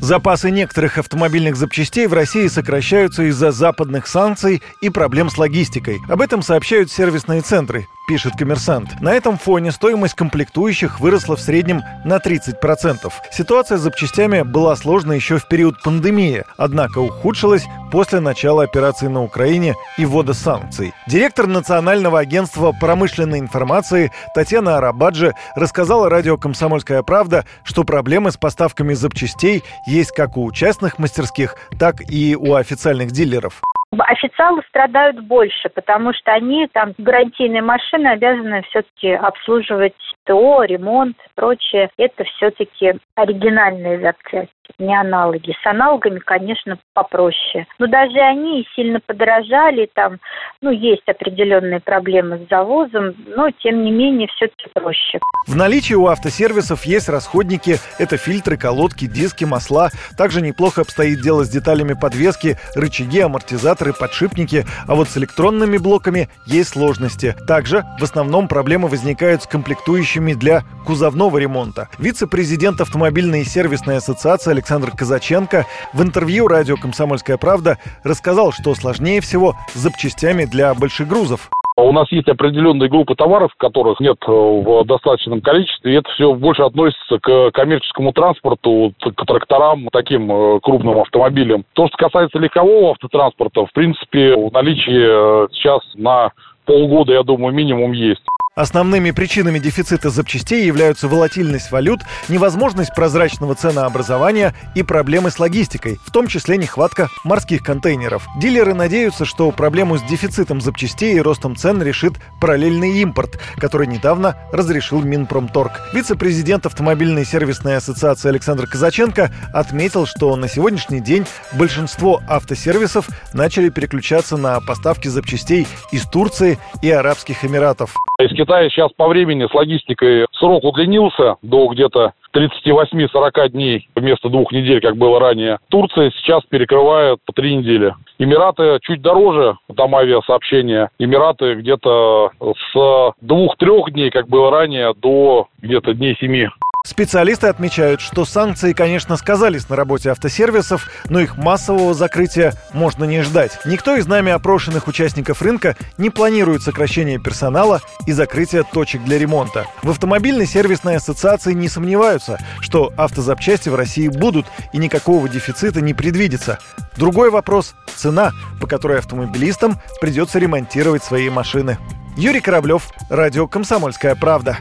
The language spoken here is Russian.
Запасы некоторых автомобильных запчастей в России сокращаются из-за западных санкций и проблем с логистикой. Об этом сообщают сервисные центры пишет коммерсант. На этом фоне стоимость комплектующих выросла в среднем на 30%. Ситуация с запчастями была сложной еще в период пандемии, однако ухудшилась после начала операции на Украине и ввода санкций. Директор Национального агентства промышленной информации Татьяна Арабаджи рассказала радио «Комсомольская правда», что проблемы с поставками запчастей есть как у частных мастерских, так и у официальных дилеров. Официалы страдают больше, потому что они там гарантийные машины обязаны все-таки обслуживать ТО, ремонт, прочее. Это все-таки оригинальные запчасти не аналоги. С аналогами, конечно, попроще. Но даже они сильно подорожали, там, ну, есть определенные проблемы с завозом, но, тем не менее, все-таки проще. В наличии у автосервисов есть расходники, это фильтры, колодки, диски, масла. Также неплохо обстоит дело с деталями подвески, рычаги, амортизаторы, подшипники. А вот с электронными блоками есть сложности. Также в основном проблемы возникают с комплектующими для кузовного ремонта. Вице-президент автомобильной и сервисной ассоциации Александр Казаченко в интервью радио «Комсомольская правда» рассказал, что сложнее всего с запчастями для больших грузов. У нас есть определенные группы товаров, которых нет э, в достаточном количестве, и это все больше относится к коммерческому транспорту, к тракторам, таким э, крупным автомобилям. То, что касается легкового автотранспорта, в принципе, в наличии э, сейчас на полгода, я думаю, минимум есть. Основными причинами дефицита запчастей являются волатильность валют, невозможность прозрачного ценообразования и проблемы с логистикой, в том числе нехватка морских контейнеров. Дилеры надеются, что проблему с дефицитом запчастей и ростом цен решит параллельный импорт, который недавно разрешил Минпромторг. Вице-президент автомобильной сервисной ассоциации Александр Казаченко отметил, что на сегодняшний день большинство автосервисов начали переключаться на поставки запчастей из Турции и Арабских Эмиратов. Из Китая сейчас по времени с логистикой срок удлинился до где-то 38-40 дней вместо двух недель, как было ранее. Турция сейчас перекрывает по три недели. Эмираты чуть дороже, там авиасообщения. Эмираты где-то с двух-трех дней, как было ранее, до где-то дней семи. Специалисты отмечают, что санкции, конечно, сказались на работе автосервисов, но их массового закрытия можно не ждать. Никто из нами опрошенных участников рынка не планирует сокращение персонала и закрытие точек для ремонта. В автомобильной сервисной ассоциации не сомневаются, что автозапчасти в России будут и никакого дефицита не предвидится. Другой вопрос – цена, по которой автомобилистам придется ремонтировать свои машины. Юрий Кораблев, Радио «Комсомольская правда».